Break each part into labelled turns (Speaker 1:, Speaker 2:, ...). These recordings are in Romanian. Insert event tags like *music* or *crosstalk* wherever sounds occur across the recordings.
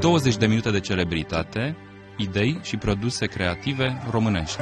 Speaker 1: 20 de minute de celebritate, idei și produse creative românești.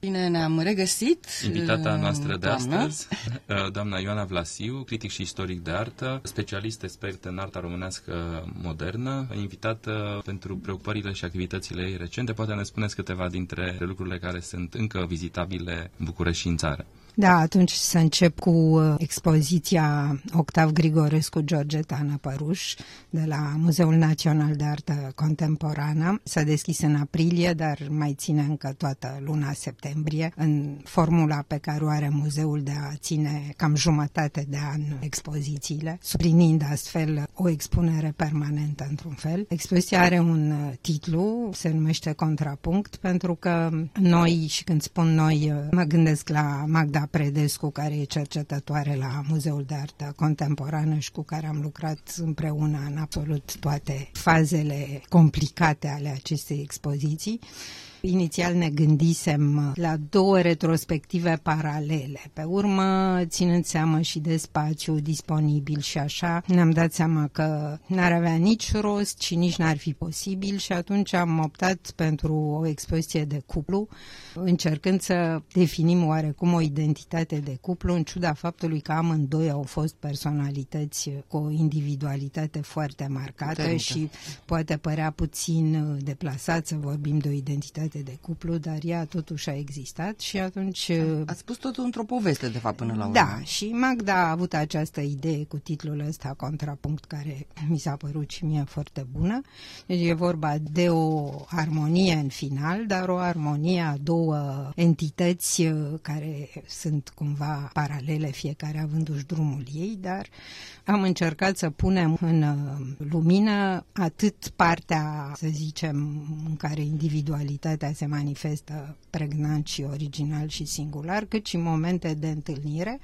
Speaker 2: Bine ne-am regăsit.
Speaker 1: Invitata noastră de
Speaker 2: doamnă.
Speaker 1: astăzi, *laughs* doamna Ioana Vlasiu, critic și istoric de artă, specialist expert în arta românească modernă, invitată pentru preocupările și activitățile ei recente. Poate ne spuneți câteva dintre lucrurile care sunt încă vizitabile în București și în țară.
Speaker 3: Da, atunci să încep cu uh, expoziția Octav Grigorescu Georgeta Năpăruș de la Muzeul Național de Artă Contemporană. S-a deschis în aprilie, dar mai ține încă toată luna septembrie în formula pe care o are muzeul de a ține cam jumătate de an expozițiile, suprinind astfel o expunere permanentă într-un fel. Expoziția are un uh, titlu, se numește Contrapunct, pentru că noi, și când spun noi, uh, mă gândesc la Magda Predescu, care e cercetătoare la Muzeul de Artă Contemporană și cu care am lucrat împreună în absolut toate fazele complicate ale acestei expoziții. Inițial ne gândisem la două retrospective paralele. Pe urmă, ținând seama și de spațiu disponibil și așa, ne-am dat seama că n-ar avea nici rost și nici n-ar fi posibil și atunci am optat pentru o expoziție de cuplu, încercând să definim oarecum o identitate de cuplu, în ciuda faptului că amândoi au fost personalități cu o individualitate foarte marcată
Speaker 2: Puternică.
Speaker 3: și poate părea puțin deplasat să vorbim de o identitate de cuplu, dar ea totuși a existat și atunci...
Speaker 2: Ați spus totul într-o poveste, de fapt, până la urmă.
Speaker 3: Da, și Magda a avut această idee cu titlul ăsta, Contrapunct, care *laughs* mi s-a părut și mie foarte bună. Deci e vorba de o armonie în final, dar o armonie a două entități uh, care sunt cumva paralele, fiecare avându-și drumul ei, dar am încercat să punem în uh, lumină atât partea, să zicem, în care individualitatea se manifestă pregnant și original și singular, cât și momente de întâlnire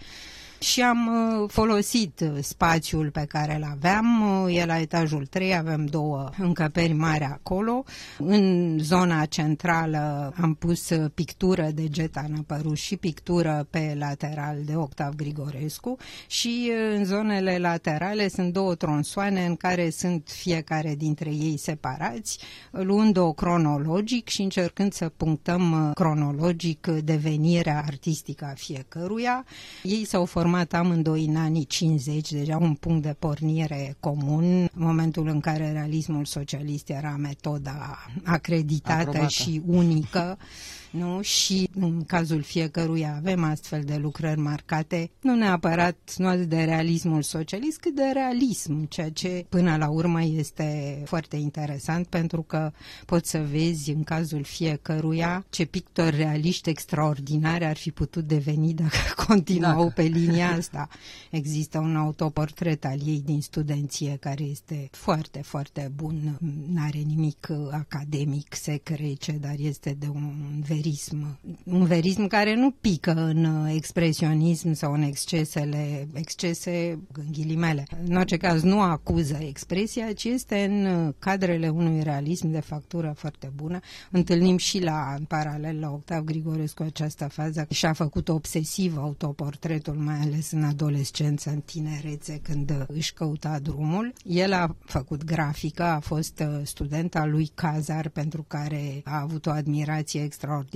Speaker 3: și am uh, folosit uh, spațiul pe care îl aveam, uh, e la etajul 3, avem două încăperi mari acolo. În zona centrală am pus uh, pictură de Geta Năpăru și pictură pe lateral de Octav Grigorescu și uh, în zonele laterale sunt două tronsoane în care sunt fiecare dintre ei separați, luând-o cronologic și încercând să punctăm uh, cronologic uh, devenirea artistică a fiecăruia. Ei s-au format amândoi în anii 50, deja un punct de pornire comun, în momentul în care realismul socialist era metoda acreditată
Speaker 2: Aprobată.
Speaker 3: și unică. *laughs* Nu? Și în cazul fiecăruia avem astfel de lucrări marcate, nu neapărat nu atât de realismul socialist, cât de realism, ceea ce până la urmă este foarte interesant pentru că poți să vezi în cazul fiecăruia ce pictori realiști extraordinari ar fi putut deveni dacă *laughs* continuau
Speaker 2: Dacă.
Speaker 3: pe linia asta. Există un autoportret al ei din studenție care este foarte, foarte bun. N-are nimic uh, academic, se crece, dar este de un verism. Un verism care nu pică în uh, expresionism sau în excesele, excese în ghilimele. În orice caz nu acuză expresia, ci este în uh, cadrele unui realism de factură foarte bună. Întâlnim și la, în paralel la Octav Grigorescu această fază și a făcut obsesiv autoportretul, mai ales în adolescență, în tinerețe, când uh, își căuta drumul. El a făcut grafică, a fost uh, student al lui Cazar, pentru care a avut o admirație extraordinară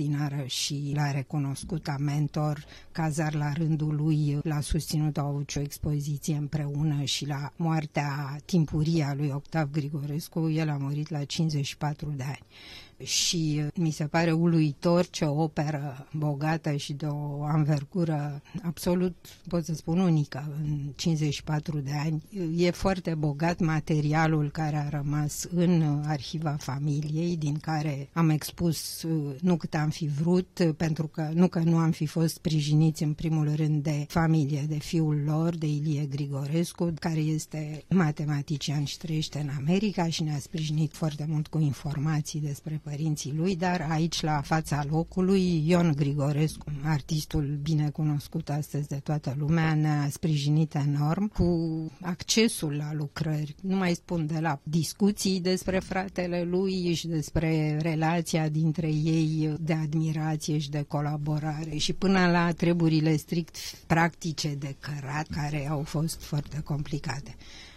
Speaker 3: și l-a recunoscut ca mentor. Cazar, la rândul lui, l-a susținut, au avut și o expoziție împreună și la moartea timpurie a lui Octav Grigorescu, el a murit la 54 de ani și uh, mi se pare uluitor ce operă bogată și de o anvergură absolut, pot să spun, unică în 54 de ani. E foarte bogat materialul care a rămas în uh, arhiva familiei, din care am expus uh, nu cât am fi vrut, uh, pentru că nu că nu am fi fost sprijiniți în primul rând de familie, de fiul lor, de Ilie Grigorescu, care este matematician și trăiește în America și ne-a sprijinit foarte mult cu informații despre părinții lui, dar aici la fața locului Ion Grigorescu, artistul bine cunoscut astăzi de toată lumea, ne-a sprijinit enorm cu accesul la lucrări. Nu mai spun de la discuții despre fratele lui și despre relația dintre ei de admirație și de colaborare și până la treburile strict practice de cărat care au fost foarte complicate.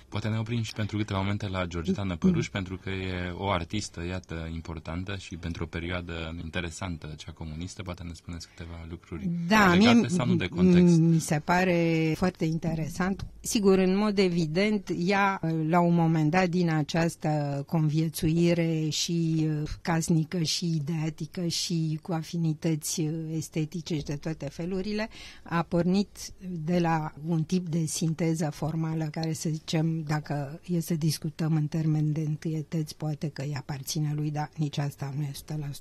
Speaker 1: Poate ne oprim și pentru câteva momente la Georgeta Năpăruș, mm. pentru că e o artistă, iată, importantă și pentru o perioadă interesantă, cea comunistă. Poate ne spuneți câteva lucruri
Speaker 3: da,
Speaker 1: legate
Speaker 3: mie,
Speaker 1: sau nu de context.
Speaker 3: Mi se pare foarte interesant. Sigur, în mod evident, ea, la un moment dat, din această conviețuire și uh, casnică și ideatică și cu afinități uh, estetice și de toate felurile, a pornit de la un tip de sinteză formală care, să zicem, dacă e să discutăm în termen de întâietăți, poate că îi aparține lui, dar nici asta nu e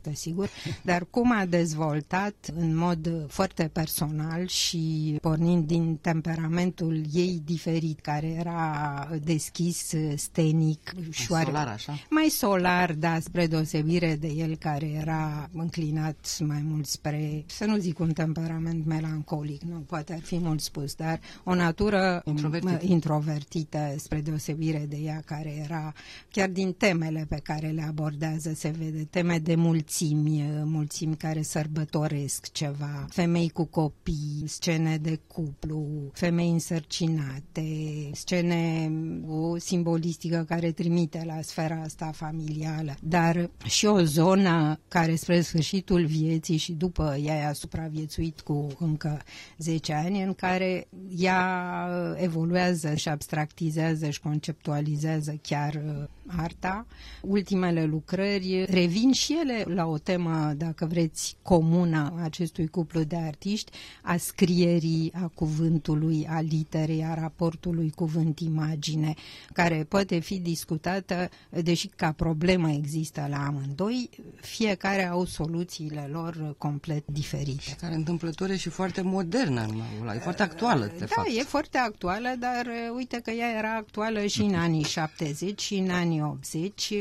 Speaker 3: 100% sigur, dar cum a dezvoltat în mod foarte personal și pornind din temperamentul ei diferit, care era deschis, stenic, și
Speaker 2: mai solar, așa?
Speaker 3: Mai solar, da, spre deosebire de el care era înclinat mai mult spre, să nu zic un temperament melancolic, nu, poate ar fi mult spus, dar o natură introvertită, introvertită spre deosebire de ea care era chiar din temele pe care le abordează se vede teme de mulțimi, mulțimi care sărbătoresc ceva, femei cu copii, scene de cuplu, femei însărcinate, scene o simbolistică care trimite la sfera asta familială, dar și o zonă care spre sfârșitul vieții și după ea a supraviețuit cu încă 10 ani în care ea evoluează și abstractizează analizează și conceptualizează chiar uh, arta. Ultimele lucrări revin și ele la o temă, dacă vreți, comună a acestui cuplu de artiști, a scrierii, a cuvântului, a literei, a raportului cuvânt-imagine, care poate fi discutată, deși ca problemă există la amândoi, fiecare au soluțiile lor complet diferite. Și
Speaker 2: care întâmplătoare și foarte modernă, e foarte actuală, de
Speaker 3: da,
Speaker 2: fapt.
Speaker 3: Da, e foarte actuală, dar uh, uite că ea era actuală și în anii 70 și în anii 80.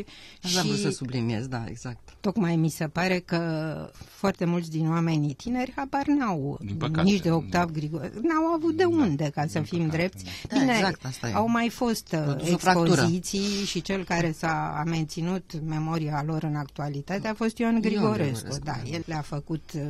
Speaker 2: Asta și să subliniez, da, exact.
Speaker 3: Tocmai mi se pare că foarte mulți din oamenii tineri habar n-au nici de Octav Grigore, n-au avut de da, unde, ca să fim păcate, drepți.
Speaker 2: Da, Bine, exact, asta e.
Speaker 3: au mai fost uh, expoziții și cel care s-a menținut memoria lor în actualitate a fost Ion Grigorescu. Da, el le-a făcut uh,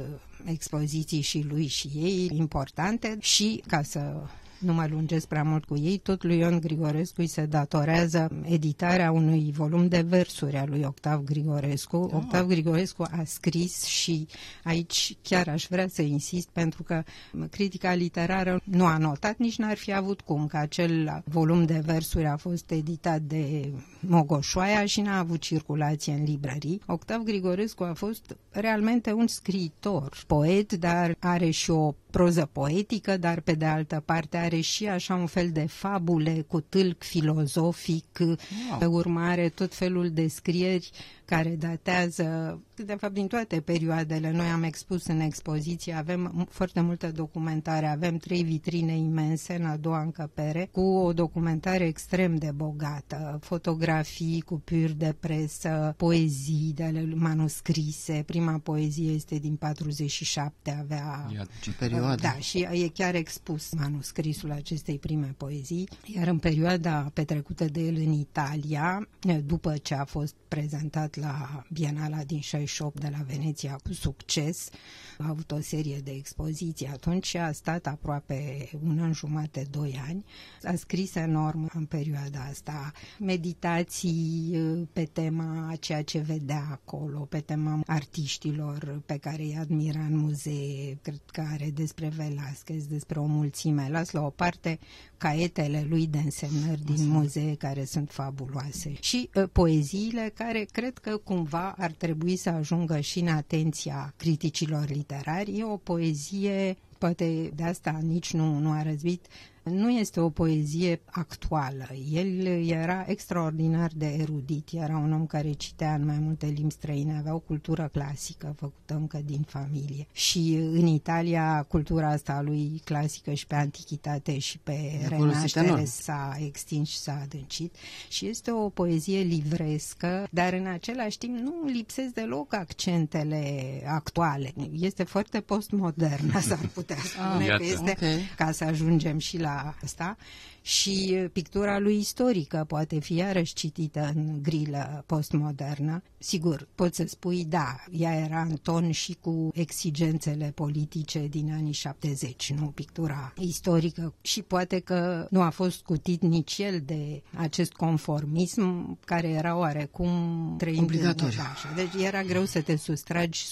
Speaker 3: expoziții și lui și ei importante și ca să nu mă lungesc prea mult cu ei, tot lui Ion Grigorescu îi se datorează editarea unui volum de versuri a lui Octav Grigorescu. Da. Octav Grigorescu a scris și aici chiar aș vrea să insist pentru că critica literară nu a notat, nici n-ar fi avut cum, că acel volum de versuri a fost editat de Mogoșoaia și n-a avut circulație în librării. Octav Grigorescu a fost realmente un scriitor, poet, dar are și o proză poetică, dar pe de altă parte are și așa un fel de fabule cu tâlc filozofic, wow. pe urmare tot felul de scrieri care datează, de fapt, din toate perioadele. Noi am expus în expoziție, avem foarte multă documentare, avem trei vitrine imense în a doua încăpere, cu o documentare extrem de bogată, fotografii, cupiri de presă, poezii de ale manuscrise. Prima poezie este din 47, avea...
Speaker 2: Iată, ce perioadă.
Speaker 3: Da, și e chiar expus manuscrisul acestei prime poezii, iar în perioada petrecută de el în Italia, după ce a fost prezentat la Bienala din 68 de la Veneția cu succes. A avut o serie de expoziții atunci și a stat aproape un an jumate, doi ani. A scris enorm în perioada asta meditații uh, pe tema a ceea ce vedea acolo, pe tema artiștilor pe care îi admira în muzee, cred că are despre Velasquez, despre o mulțime. Las la o parte caietele lui de însemnări din muzee care sunt fabuloase și uh, poeziile care cred că cumva ar trebui să ajungă și în atenția criticilor literari. E o poezie, poate de asta nici nu, nu a răzbit, Nu este o poezie actuală. El era extraordinar de erudit, era un om care citea în mai multe limbi străine, avea o cultură clasică făcută încă din familie. Și în Italia, cultura asta a lui clasică și pe antichitate și pe renaștere s-a extins și s-a adâncit. Și este o poezie livrescă, dar în același timp nu lipsesc deloc accentele actuale. Este foarte postmodernă, s-ar putea spune,
Speaker 1: ah,
Speaker 3: că este okay. ca să ajungem și la asta și pictura lui istorică poate fi iarăși citită în grilă postmodernă. Sigur, poți să spui, da, ea era în ton și cu exigențele politice din anii 70, nu pictura istorică și poate că nu a fost cutit nici el de acest conformism care era oarecum
Speaker 2: trăind
Speaker 3: Deci era greu să te sustragi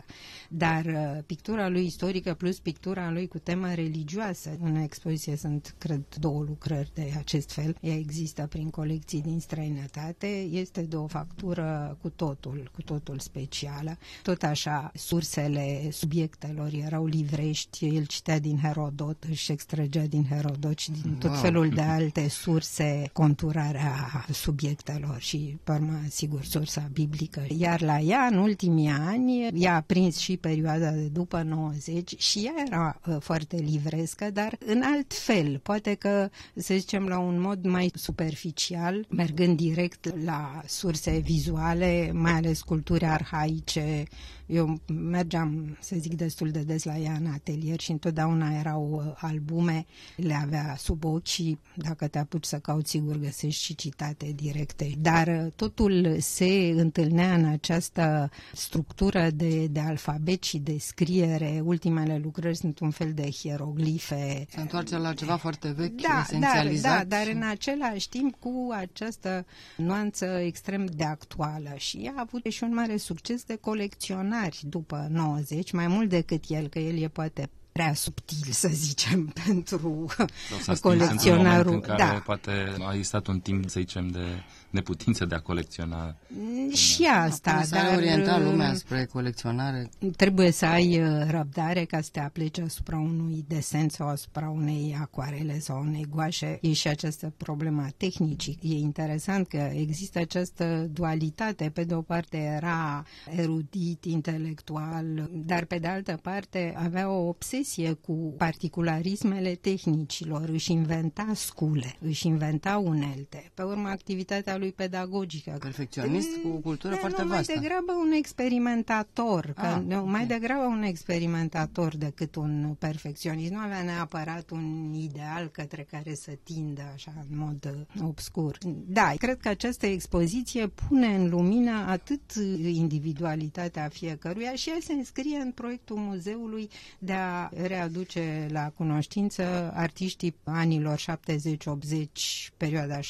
Speaker 3: 100%. Dar uh, pictura lui istorică plus pictura lui cu temă religioasă, în expoziție sunt, cred, două două lucrări de acest fel. Ea există prin colecții din străinătate, este de o factură cu totul, cu totul specială. Tot așa, sursele subiectelor erau livrești, el citea din Herodot, își extragea din Herodot și din tot wow. felul de alte surse conturarea subiectelor și, pe urmă, sigur, sursa biblică. Iar la ea, în ultimii ani, ea a prins și perioada de după 90 și ea era uh, foarte livrescă, dar în alt fel. Poate că să zicem, la un mod mai superficial, mergând direct la surse vizuale, mai ales culturi arhaice, eu mergeam, să zic, destul de des la ea în atelier și întotdeauna erau uh, albume, le avea sub ochi și dacă te apuci să cauți, sigur găsești și citate directe. Dar uh, totul se întâlnea în această structură de, de alfabet și de scriere. Ultimele lucrări sunt un fel de hieroglife.
Speaker 2: Se întoarce la ceva foarte vechi,
Speaker 3: da,
Speaker 2: esențializat.
Speaker 3: Da, da, dar în același timp cu această nuanță extrem de actuală. Și ea a avut și un mare succes de colecționare mari după 90, mai mult decât el, că el e poate prea subtil, să zicem, *laughs* pentru colecționarul.
Speaker 1: În care da. poate a existat un timp, să zicem, de neputință de a colecționa.
Speaker 3: Și asta,
Speaker 2: dar... Să orienta lumea spre colecționare.
Speaker 3: Trebuie să ai uh, răbdare ca să te apleci asupra unui desen sau asupra unei acoarele sau unei goașe. E și această problemă a tehnicii. E interesant că există această dualitate. Pe de o parte era erudit, intelectual, dar pe de altă parte avea o obsesie cu particularismele tehnicilor. Își inventa scule, își inventa unelte. Pe urmă, activitatea lui pedagogică.
Speaker 2: Perfecționist cu o cultură
Speaker 3: de,
Speaker 2: foarte
Speaker 3: nu,
Speaker 2: vastă.
Speaker 3: Mai degrabă un experimentator, că, ah, nu, mai degrabă un experimentator decât un perfecționist. Nu avea neapărat un ideal către care să tindă așa în mod uh, obscur. Da, cred că această expoziție pune în lumină atât individualitatea fiecăruia și ea se înscrie în proiectul muzeului de a readuce la cunoștință artiștii anilor 70-80, perioada 60-90,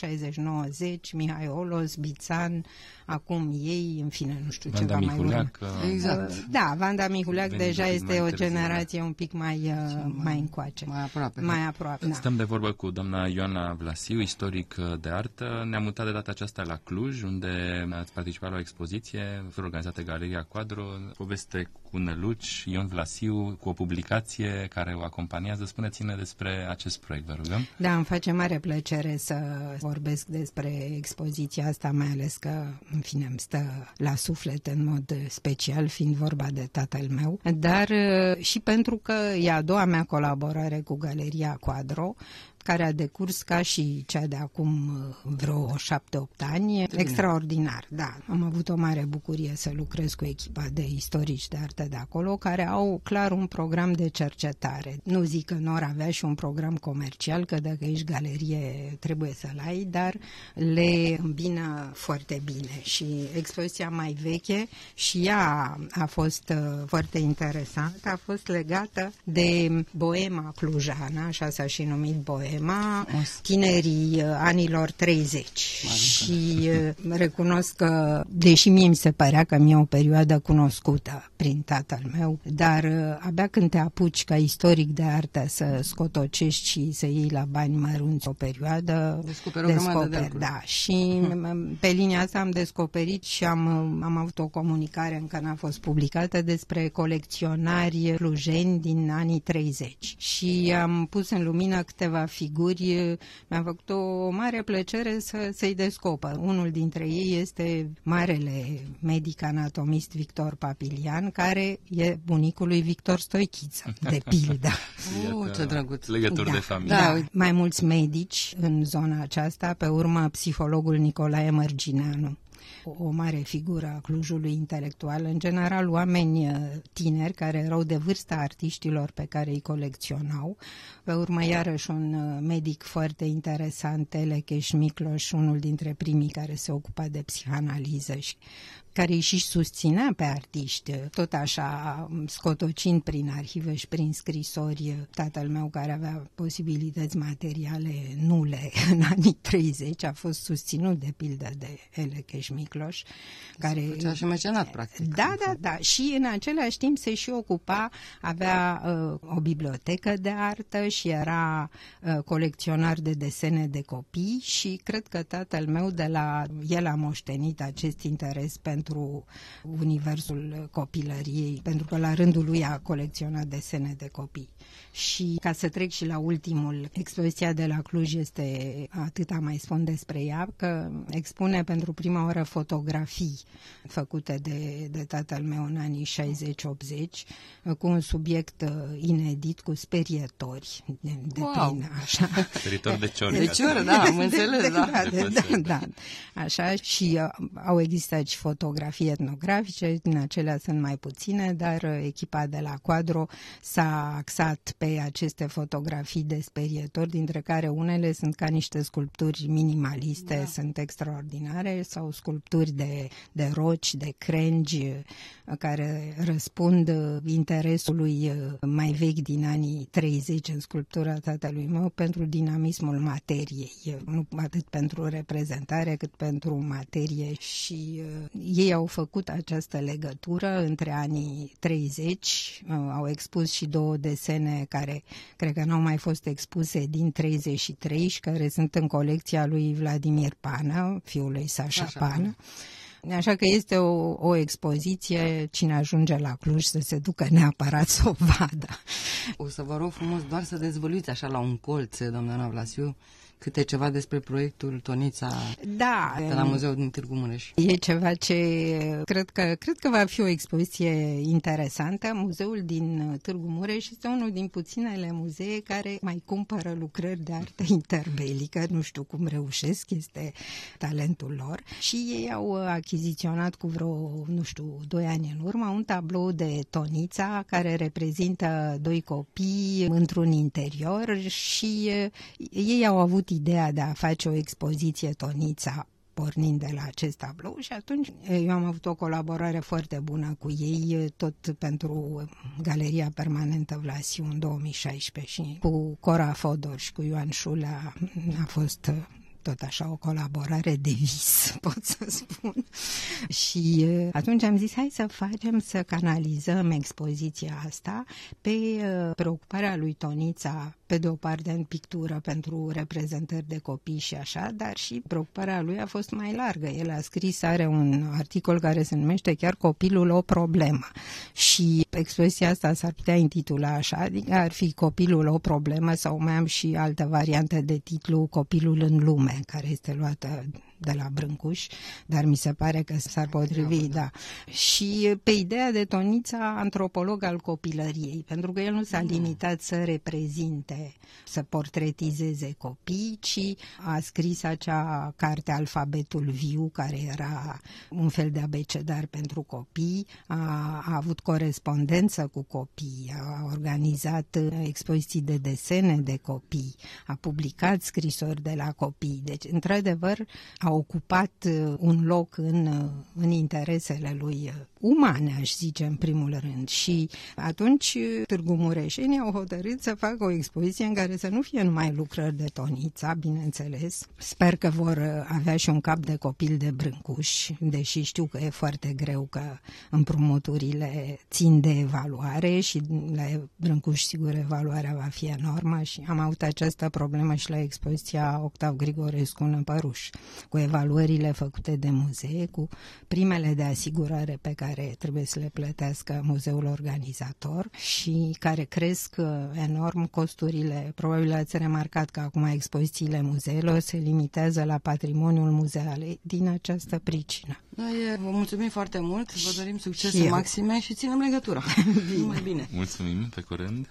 Speaker 3: Mihai Aiolos, oh, Bițan, acum ei, în fine, nu știu
Speaker 1: Vanda
Speaker 3: ceva
Speaker 1: Mihuleac,
Speaker 3: mai
Speaker 2: urmă. Exact.
Speaker 3: Da, Vanda Mihuleac deja este o generație un pic mai, uh, mai, mai încoace.
Speaker 2: Mai aproape.
Speaker 3: Mai aproape, da.
Speaker 1: Stăm de vorbă cu doamna Ioana Vlasiu, istoric uh, de artă. Ne-am mutat de data aceasta la Cluj, unde ați participat la o expoziție organizată Galeria Quadro, poveste cu Năluci, Ion Vlasiu, cu o publicație care o acompaniază. Spuneți-ne despre acest proiect, vă rugăm.
Speaker 3: Da, îmi face mare plăcere să vorbesc despre expoziția asta, mai ales că, în fine, îmi stă la suflet în mod special, fiind vorba de tatăl meu, dar uh, și pentru că e a doua mea colaborare cu Galeria Quadro, care a decurs ca și cea de acum uh, vreo șapte-opt ani. Extraordinar, da. Am avut o mare bucurie să lucrez cu echipa de istorici de artă de acolo, care au clar un program de cercetare. Nu zic că nu ar avea și un program comercial, că dacă ești galerie trebuie să-l ai, dar le îmbină foarte bine. Și expoziția mai veche și ea a fost uh, foarte interesantă, a fost legată de boema clujană, așa s-a și numit boema, tema tinerii uh, anilor 30 și uh, recunosc că, deși mie mi se părea că mi-e o perioadă cunoscută prin tatăl meu, dar uh, abia când te apuci ca istoric de artă să scotocești și să iei la bani mărunți o perioadă,
Speaker 2: descoperi, descoperi de
Speaker 3: da. Și uh-huh. *laughs* pe linia asta am descoperit și am, am avut o comunicare încă n-a fost publicată despre colecționari flujeni din anii 30 și am pus în lumină câteva figuri, mi-a făcut o mare plăcere să, să-i descoper. Unul dintre ei este marele medic anatomist Victor Papilian, care e bunicul lui Victor Stoichiță, de *laughs* pildă.
Speaker 2: oh, ce drăguț!
Speaker 1: Legături
Speaker 3: da,
Speaker 1: de familie.
Speaker 3: Da, mai mulți medici în zona aceasta, pe urmă psihologul Nicolae Mărgineanu o mare figură a Clujului intelectual, în general oameni uh, tineri care erau de vârsta artiștilor pe care îi colecționau. Pe urmă, iarăși, un uh, medic foarte interesant, Telecheș Șmicloș, unul dintre primii care se ocupa de psihanaliză și care îi și susținea pe artiști, tot așa scotocind prin arhive și prin scrisori tatăl meu care avea posibilități materiale nule *laughs* în anii 30, a fost susținut de pildă de Elecheș Micloș, care...
Speaker 2: Făcea și mecenat, practic.
Speaker 3: Da, da, da. Și în același timp se și ocupa, avea uh, o bibliotecă de artă și era uh, colecționar de desene de copii și cred că tatăl meu de la el a moștenit acest interes pentru pentru universul copilăriei, pentru că la rândul lui a colecționat desene de copii. Și ca să trec și la ultimul, expoziția de la Cluj este, atâta mai spun despre ea, că expune pentru prima oară fotografii făcute de, de tatăl meu în anii 60-80, cu un subiect uh, inedit, cu sperietori de, de wow. plin, așa.
Speaker 1: Speritori de ciori.
Speaker 2: De ciori, da, am *laughs* înțeles, da.
Speaker 3: Da, de, da, da, așa, și uh, au existat și fotografii etnografice, din acelea sunt mai puține, dar uh, echipa de la Quadro s-a axat pe aceste fotografii de sperietori, dintre care unele sunt ca niște sculpturi minimaliste, da. sunt extraordinare, sau sculpturi de, de roci, de crengi, care răspund interesului mai vechi din anii 30 în sculptura tatălui meu pentru dinamismul materiei, nu atât pentru reprezentare cât pentru materie și uh, ei au făcut această legătură între anii 30, uh, au expus și două desene care cred că nu au mai fost expuse din 33 și care sunt în colecția lui Vladimir Pană, fiul lui Sasha Așa. Pană. Așa că este o, o expoziție, cine ajunge la Cluj să se ducă neapărat să o vadă.
Speaker 2: O să vă rog frumos doar să dezvăluiți așa la un colț, doamna Vlasiu, câte ceva despre proiectul Tonița
Speaker 3: da,
Speaker 2: de la Muzeul din Târgu Mureș.
Speaker 3: E ceva ce cred că, cred că va fi o expoziție interesantă. Muzeul din Târgu Mureș este unul din puținele muzee care mai cumpără lucrări de artă interbelică. Nu știu cum reușesc, este talentul lor. Și ei au achiziționat cu vreo, nu știu, doi ani în urmă un tablou de Tonița care reprezintă doi copii într-un interior și ei au avut ideea de a face o expoziție Tonița pornind de la acest tablou și atunci eu am avut o colaborare foarte bună cu ei, tot pentru Galeria Permanentă Vlasiu în 2016 și cu Cora Fodor și cu Ioan Șulea a fost tot așa o colaborare de vis, *laughs* pot să spun. Și atunci am zis, hai să facem, să canalizăm expoziția asta pe preocuparea lui Tonița, pe de o parte în pictură pentru reprezentări de copii și așa, dar și preocuparea lui a fost mai largă. El a scris, are un articol care se numește chiar Copilul o problemă. Și expoziția asta s-ar putea intitula așa, adică ar fi Copilul o problemă sau mai am și altă variantă de titlu Copilul în lume lume, care este luată de la Brâncuș, dar mi se pare că s-ar potrivi, da. Și pe ideea de Tonița, antropolog al copilăriei, pentru că el nu s-a mm. limitat să reprezinte, să portretizeze copii, ci a scris acea carte Alfabetul Viu, care era un fel de abecedar pentru copii, a, a avut corespondență cu copii, a organizat expoziții de desene de copii, a publicat scrisori de la copii. Deci, într-adevăr, a ocupat uh, un loc în, uh, în interesele lui uh, umane, aș zice, în primul rând. Și atunci Târgu Mureșeni au hotărât să facă o expoziție în care să nu fie numai lucrări de Tonița, bineînțeles. Sper că vor avea și un cap de copil de brâncuș, deși știu că e foarte greu că împrumuturile țin de evaluare și la brâncuș sigur evaluarea va fi enormă și am avut această problemă și la expoziția Octav Grigorescu în Păruș, cu evaluările făcute de muzee, cu primele de asigurare pe care trebuie să le plătească muzeul organizator și care cresc uh, enorm costurile. Probabil ați remarcat că acum expozițiile muzeelor se limitează la patrimoniul muzeal din această pricină.
Speaker 2: Da, e, vă mulțumim foarte mult, vă dorim succese maxime și ținem legătura. *laughs* bine. Mai bine.
Speaker 1: Mulțumim, pe curând.